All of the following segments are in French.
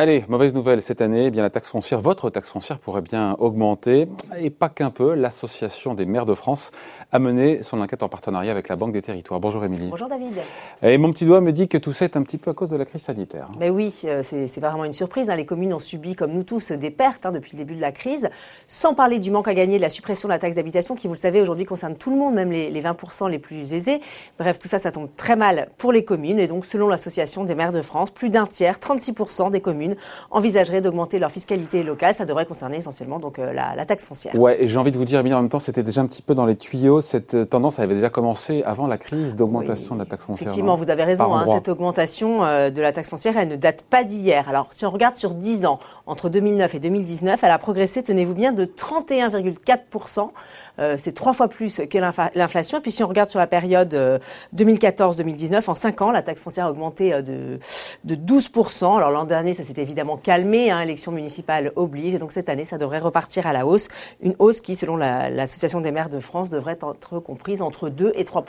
Allez, mauvaise nouvelle cette année, eh bien la taxe foncière, votre taxe foncière pourrait bien augmenter et pas qu'un peu. L'association des maires de France a mené son enquête en partenariat avec la Banque des Territoires. Bonjour Émilie. Bonjour David. Et mon petit doigt me dit que tout ça est un petit peu à cause de la crise sanitaire. Mais oui, euh, c'est pas vraiment une surprise. Hein. Les communes ont subi, comme nous tous, des pertes hein, depuis le début de la crise. Sans parler du manque à gagner de la suppression de la taxe d'habitation, qui, vous le savez, aujourd'hui concerne tout le monde, même les, les 20% les plus aisés. Bref, tout ça, ça tombe très mal pour les communes. Et donc, selon l'association des maires de France, plus d'un tiers, 36% des communes envisageraient d'augmenter leur fiscalité locale. Ça devrait concerner essentiellement donc euh, la, taxe foncière. Ouais, et j'ai envie de vous dire, bien en même temps, c'était déjà un petit peu dans les tuyaux. Cette euh, tendance avait déjà commencé avant la crise d'augmentation de la taxe foncière. Effectivement, vous avez raison. Hein, cette augmentation euh, de la taxe foncière, elle ne date pas d'hier. Alors, si on regarde sur 10 ans, entre 2009 et 2019, elle a progressé, tenez-vous bien, de 31,4%. C'est trois fois plus que l'inflation. Et puis, si on regarde sur la période 2014-2019, en 5 ans, la taxe foncière a augmenté de, de 12%. Alors, l'an dernier, ça s'est évidemment calmé, hein, élection municipale oblige, et donc cette année, ça devrait repartir à la hausse, une hausse qui, selon l'Association des maires de France, devrait être comprise entre 2 et 3%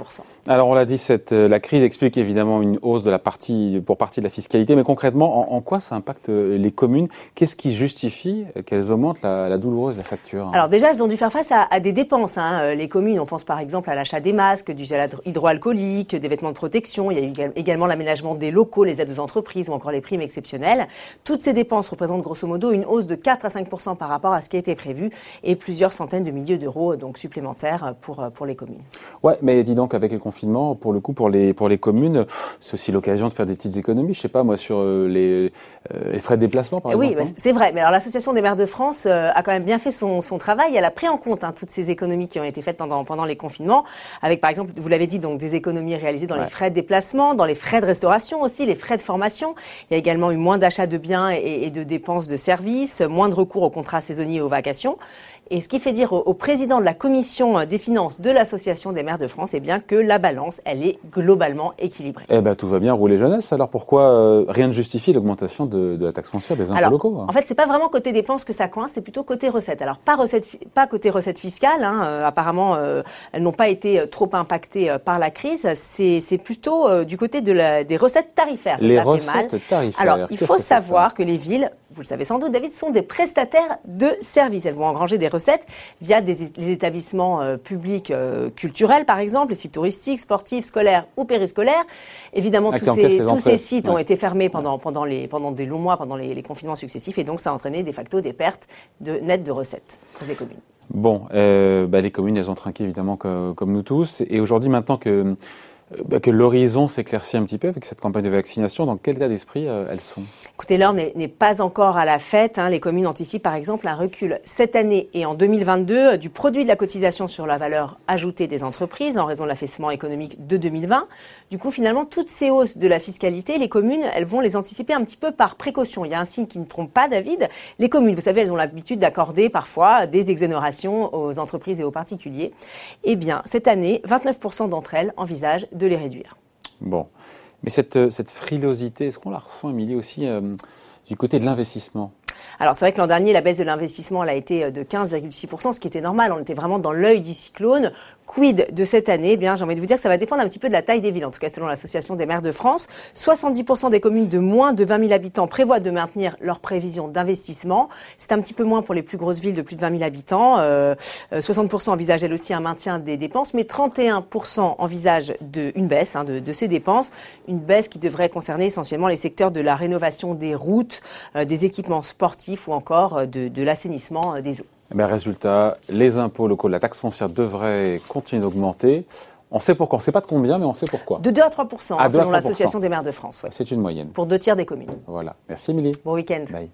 Alors on l'a dit, cette, euh, la crise explique évidemment une hausse de la partie, pour partie de la fiscalité, mais concrètement, en, quoi ça impacte euh, les communes? Qu'est-ce qui justifie qu'elles augmentent la, douloureuse la facture Alors déjà, elles ont dû faire face à, des dépenses. Hein. Euh, les communes, on pense par exemple à l'achat des masques, du gel hydroalcoolique, des vêtements de protection. Il y a eu également l'aménagement des locaux, les aides aux entreprises ou encore les primes exceptionnelles. Toutes ces dépenses représentent grosso modo une hausse de 4 à 5% par rapport à ce qui été prévu et plusieurs centaines de milliers d'euros donc supplémentaires pour, pour les communes. Ouais, mais dis donc avec le confinement, pour le coup, pour les, pour les communes, c'est aussi l'occasion de faire des petites économies, je sais pas moi, sur euh, les, euh, les frais de déplacement par exemple. Oui, c'est vrai. Mais alors l'Association des maires de France euh, a quand même bien fait son, son travail. Elle a pris en compte hein, toutes ces économies qui ont été faites pendant, pendant les confinements, avec par exemple, vous l'avez dit, donc des économies réalisées dans les frais de déplacement, dans les frais de restauration aussi, les frais de formation. Il y a également eu moins d'achats de biens et, et de dépenses de services, moins de recours aux contrats saisonniers et aux vacations. Et ce qui fait dire au, président de la commission des finances de l'Association des maires de France, eh bien que la balance, elle est globalement équilibrée. Eh ben tout va bien rouler jeunesse. Alors pourquoi euh, rien ne justifie l'augmentation de, la taxe foncière des impôts locaux hein? En fait, c'est pas vraiment côté dépenses que ça coince, c'est plutôt côté recettes. Alors pas recette, pas côté recettes fiscales. Hein, euh, apparemment, euh, elles n'ont pas été trop impactées par la crise. C'est plutôt du côté de la, des recettes tarifaires. Les ça recettes fait mal. tarifaires. Alors il faut savoir que les villes vous le savez sans doute, David, sont des prestataires de services. Elles vont engranger des recettes via des, les établissements euh, publics euh, culturels, par exemple, les sites touristiques, sportifs, scolaires ou périscolaires. Évidemment, ah, tous, ces, tous ces, sites ont été fermés pendant, pendant, les, pendant des longs mois, pendant les, les, confinements successifs, et donc ça a entraîné de facto des pertes de, nettes de recettes pour les communes. Bon, euh, bah, les communes, elles ont trinqué évidemment comme, comme nous tous. Et aujourd'hui, maintenant que bah, que l'horizon s'éclaircit un petit peu avec cette campagne de vaccination. Dans quel état d'esprit euh, elles sont? Écoutez, l'heure n'est pas encore à la fête. Hein. Les communes anticipent par exemple un recul cette année et en 2022 euh, du produit de la cotisation sur la valeur ajoutée des entreprises en raison de l'affaissement économique de 2020. Du coup, finalement, toutes ces hausses de la fiscalité, les communes, elles vont les anticiper un petit peu par précaution. Il y a un signe qui ne trompe pas, David. Les communes, vous savez, elles ont l'habitude d'accorder parfois des exonérations aux entreprises et aux particuliers. Eh bien, cette année, 29% d'entre elles envisagent de les réduire. Bon. Mais cette, euh, cette frilosité, est-ce qu'on la ressent, Emilie, aussi euh, du côté de l'investissement? Alors c'est vrai que l'an dernier, la baisse de l'investissement a été euh, de 15,6%, ce qui était normal. On était vraiment dans l'œil du cyclone. Quid de cette année? Eh Bien, j'ai envie de vous dire que ça va dépendre un petit peu de la taille des villes. En tout cas, selon l'Association des maires de France, 70% des communes de moins de 20 000 habitants prévoient de maintenir leurs prévisions d'investissement. C'est un petit peu moins pour les plus grosses villes de plus de 20 000 habitants. Euh, 60% euh, envisagent elles aussi un maintien des dépenses, mais 31% envisagent de, une baisse hein, de, de, ces dépenses. Une baisse qui devrait concerner essentiellement les secteurs de la rénovation des routes, euh, des équipements sportifs ou encore euh, de, de l'assainissement des eaux. Mais résultat, les impôts locaux, la taxe foncière devrait continuer d'augmenter. On sait pourquoi. On ne sait pas de combien, mais on sait pourquoi. De 2 à 3 ah, selon l'Association des maires de France. C'est une moyenne. Pour deux tiers des communes. Voilà. Merci, Émilie. Bon week-end. Bye.